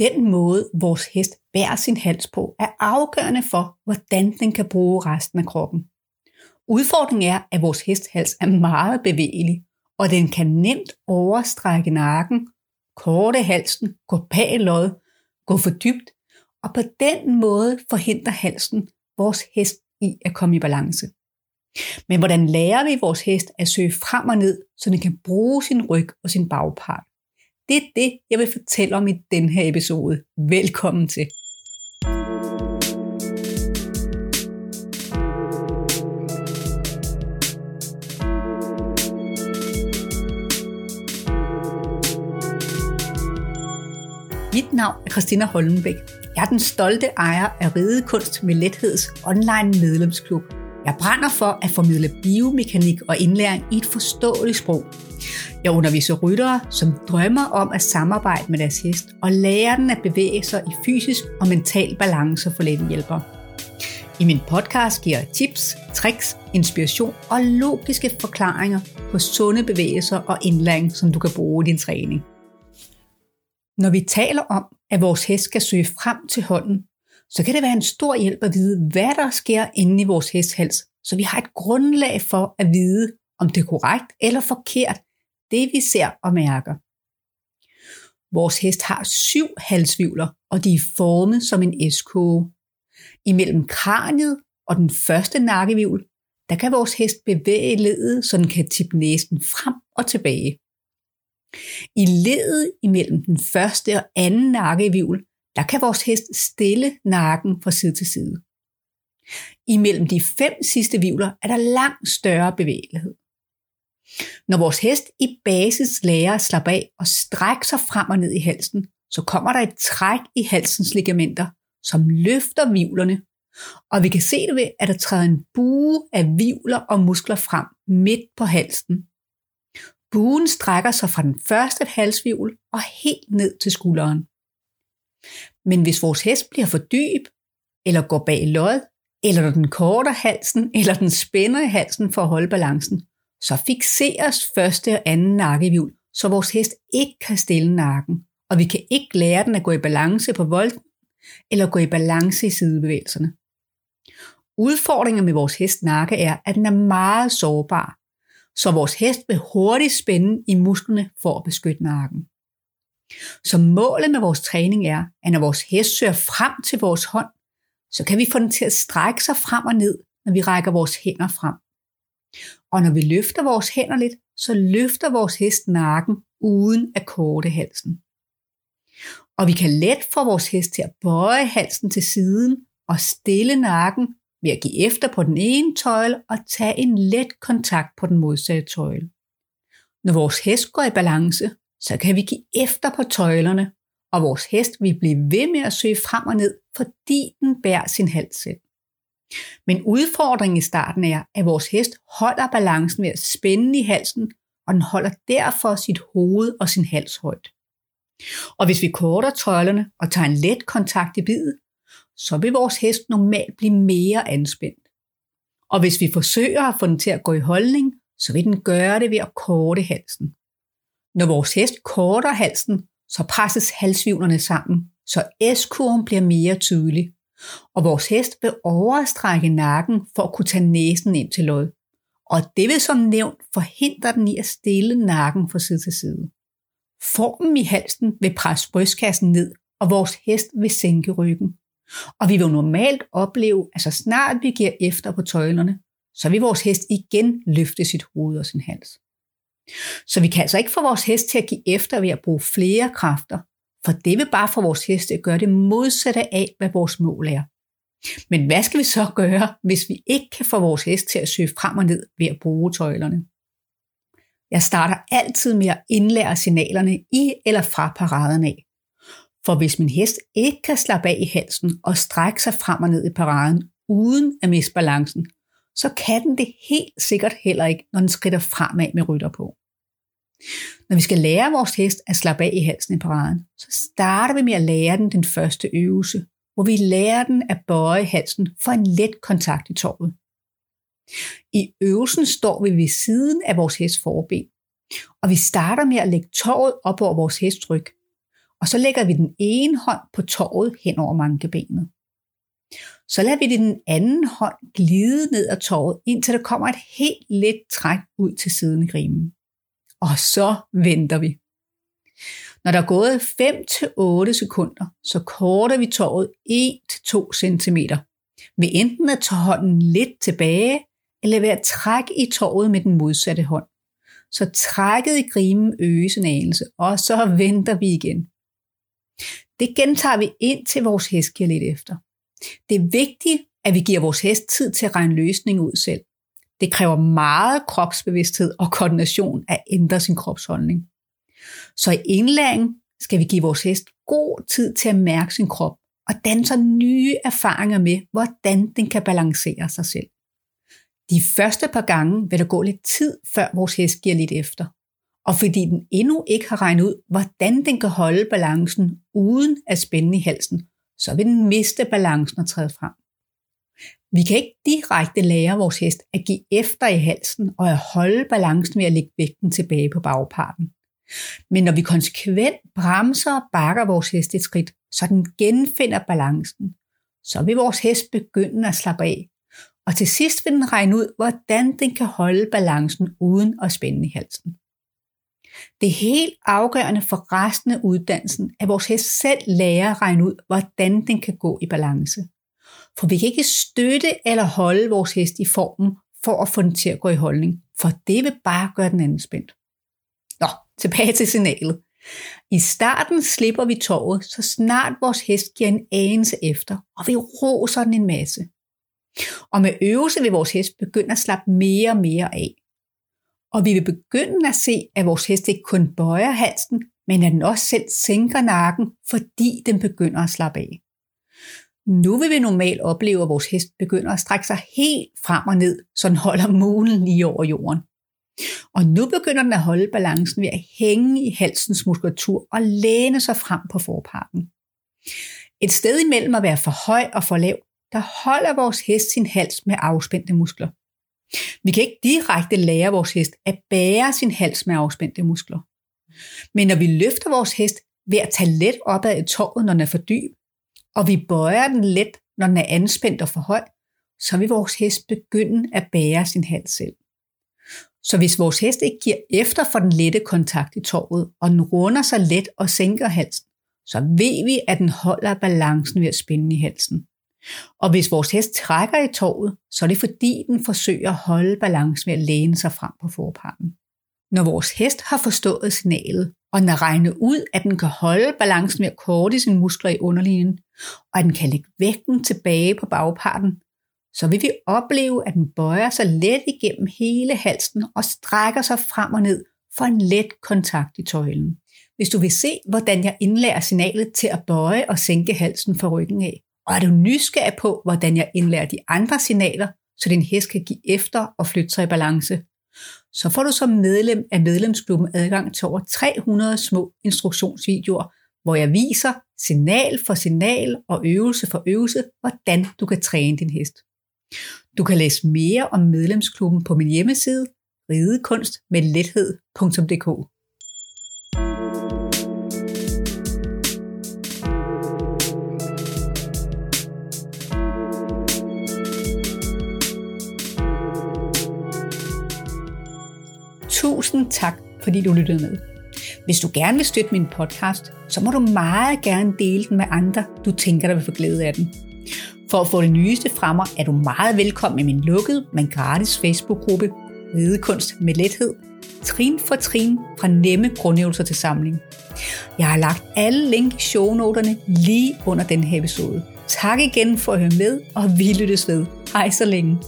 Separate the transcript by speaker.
Speaker 1: Den måde, vores hest bærer sin hals på, er afgørende for, hvordan den kan bruge resten af kroppen. Udfordringen er, at vores hesthals er meget bevægelig, og den kan nemt overstrække nakken, korte halsen, gå bag lod, gå for dybt, og på den måde forhindrer halsen vores hest i at komme i balance. Men hvordan lærer vi vores hest at søge frem og ned, så den kan bruge sin ryg og sin bagpart? Det er det, jeg vil fortælle om i den her episode. Velkommen til. Mit navn er Christina Holmenbæk. Jeg er den stolte ejer af Ridekunst med Letheds online medlemsklub. Jeg brænder for at formidle biomekanik og indlæring i et forståeligt sprog. Jeg underviser ryttere, som drømmer om at samarbejde med deres hest og lære den at bevæge sig i fysisk og mental balance for hjælper. I min podcast giver jeg tips, tricks, inspiration og logiske forklaringer på sunde bevægelser og indlæring, som du kan bruge i din træning. Når vi taler om, at vores hest skal søge frem til hånden, så kan det være en stor hjælp at vide, hvad der sker inde i vores hesthals, så vi har et grundlag for at vide, om det er korrekt eller forkert, det vi ser og mærker. Vores hest har syv halsvivler, og de er formet som en SK. Imellem kraniet og den første nakkevivl, der kan vores hest bevæge ledet, så den kan tippe næsen frem og tilbage. I ledet imellem den første og anden nakkevivl, der kan vores hest stille nakken fra side til side. Imellem de fem sidste vivler er der langt større bevægelighed. Når vores hest i basis lærer at slappe af og strække sig frem og ned i halsen, så kommer der et træk i halsens ligamenter, som løfter vivlerne, og vi kan se det ved, at der træder en bue af vivler og muskler frem midt på halsen. Buen strækker sig fra den første halsvivl og helt ned til skulderen. Men hvis vores hest bliver for dyb, eller går bag lod, eller når den korter halsen, eller den spænder i halsen for at holde balancen, så fixeres første og anden nakkehjul, så vores hest ikke kan stille nakken, og vi kan ikke lære den at gå i balance på volden, eller gå i balance i sidebevægelserne. Udfordringen med vores hest nakke er, at den er meget sårbar, så vores hest vil hurtigt spænde i musklerne for at beskytte nakken. Så målet med vores træning er, at når vores hest søger frem til vores hånd, så kan vi få den til at strække sig frem og ned, når vi rækker vores hænder frem. Og når vi løfter vores hænder lidt, så løfter vores hest nakken uden at korte halsen. Og vi kan let få vores hest til at bøje halsen til siden og stille nakken ved at give efter på den ene tøjle og tage en let kontakt på den modsatte tøjle. Når vores hest går i balance, så kan vi give efter på tøjlerne, og vores hest vil blive ved med at søge frem og ned, fordi den bærer sin hals selv. Men udfordringen i starten er, at vores hest holder balancen ved at spænde i halsen, og den holder derfor sit hoved og sin hals højt. Og hvis vi korter tøjlerne og tager en let kontakt i bidet, så vil vores hest normalt blive mere anspændt. Og hvis vi forsøger at få den til at gå i holdning, så vil den gøre det ved at korte halsen. Når vores hest korter halsen, så presses halsvivlerne sammen, så S-kurven bliver mere tydelig, og vores hest vil overstrække nakken for at kunne tage næsen ind til lod. Og det vil som nævnt forhindre den i at stille nakken fra side til side. Formen i halsen vil presse brystkassen ned, og vores hest vil sænke ryggen. Og vi vil normalt opleve, at så snart vi giver efter på tøjlerne, så vil vores hest igen løfte sit hoved og sin hals. Så vi kan altså ikke få vores hest til at give efter ved at bruge flere kræfter, for det vil bare få vores hest at gøre det modsatte af, hvad vores mål er. Men hvad skal vi så gøre, hvis vi ikke kan få vores hest til at søge frem og ned ved at bruge tøjlerne? Jeg starter altid med at indlære signalerne i eller fra paraden af. For hvis min hest ikke kan slappe af i halsen og strække sig frem og ned i paraden uden at miste balancen, så kan den det helt sikkert heller ikke, når den skrider fremad med rytter på. Når vi skal lære vores hest at slappe af i halsen i paraden, så starter vi med at lære den den første øvelse, hvor vi lærer den at bøje halsen for en let kontakt i torvet. I øvelsen står vi ved siden af vores hest forben, og vi starter med at lægge torvet op over vores hestryg. Og så lægger vi den ene hånd på torvet hen over mankebenet. Så lader vi den anden hånd glide ned ad torvet, indtil der kommer et helt let træk ud til siden i grimen. Og så venter vi. Når der er gået 5-8 sekunder, så korter vi tåret 1-2 cm. Ved enten at tage hånden lidt tilbage, eller ved at trække i tåret med den modsatte hånd. Så trækket i grimen øges en anelse, og så venter vi igen. Det gentager vi ind til vores hest giver lidt efter. Det er vigtigt, at vi giver vores hest tid til at regne løsningen ud selv. Det kræver meget kropsbevidsthed og koordination at ændre sin kropsholdning. Så i indlæring skal vi give vores hest god tid til at mærke sin krop og danne sig nye erfaringer med, hvordan den kan balancere sig selv. De første par gange vil der gå lidt tid, før vores hest giver lidt efter. Og fordi den endnu ikke har regnet ud, hvordan den kan holde balancen uden at spænde i halsen, så vil den miste balancen og træde frem. Vi kan ikke direkte lære vores hest at give efter i halsen og at holde balancen ved at lægge vægten tilbage på bagparten. Men når vi konsekvent bremser og bakker vores hest et skridt, så den genfinder balancen, så vil vores hest begynde at slappe af. Og til sidst vil den regne ud, hvordan den kan holde balancen uden at spænde i halsen. Det er helt afgørende for resten af uddannelsen, at vores hest selv lærer at regne ud, hvordan den kan gå i balance. For vi kan ikke støtte eller holde vores hest i formen for at få den til at gå i holdning, for det vil bare gøre den anden spændt. Nå, tilbage til signalet. I starten slipper vi toget, så snart vores hest giver en anelse efter, og vi roser den en masse. Og med øvelse vil vores hest begynde at slappe mere og mere af. Og vi vil begynde at se, at vores hest ikke kun bøjer halsen, men at den også selv sænker nakken, fordi den begynder at slappe af. Nu vil vi normalt opleve, at vores hest begynder at strække sig helt frem og ned, så den holder mulen lige over jorden. Og nu begynder den at holde balancen ved at hænge i halsens muskulatur og læne sig frem på forparten. Et sted imellem at være for høj og for lav, der holder vores hest sin hals med afspændte muskler. Vi kan ikke direkte lære vores hest at bære sin hals med afspændte muskler. Men når vi løfter vores hest ved at tage let opad i tåret, når den er for dyb, og vi bøjer den let, når den er anspændt og for høj, så vil vores hest begynde at bære sin hals selv. Så hvis vores hest ikke giver efter for den lette kontakt i tåret, og den runder sig let og sænker halsen, så ved vi, at den holder balancen ved at spænde i halsen. Og hvis vores hest trækker i tåret, så er det fordi, den forsøger at holde balancen ved at læne sig frem på forparten. Når vores hest har forstået signalet, og den er regnet ud, at den kan holde balancen med at korte sine muskler i underlinjen, og at den kan lægge vægten tilbage på bagparten, så vil vi opleve, at den bøjer sig let igennem hele halsen og strækker sig frem og ned for en let kontakt i tøjlen. Hvis du vil se, hvordan jeg indlærer signalet til at bøje og sænke halsen fra ryggen af, og er du nysgerrig på, hvordan jeg indlærer de andre signaler, så din hest kan give efter og flytte sig i balance, så får du som medlem af medlemsklubben adgang til over 300 små instruktionsvideoer, hvor jeg viser signal for signal og øvelse for øvelse, hvordan du kan træne din hest. Du kan læse mere om medlemsklubben på min hjemmeside ridekunstmedlethed.dk. Tusind tak, fordi du lyttede med. Hvis du gerne vil støtte min podcast, så må du meget gerne dele den med andre, du tænker, der vil få glæde af den. For at få det nyeste fra mig, er du meget velkommen i min lukkede, men gratis Facebook-gruppe Ridekunst med lethed. Trin for trin fra nemme grundøvelser til samling. Jeg har lagt alle link i shownoterne lige under den her episode. Tak igen for at høre med, og vi lyttes ved. Hej så længe.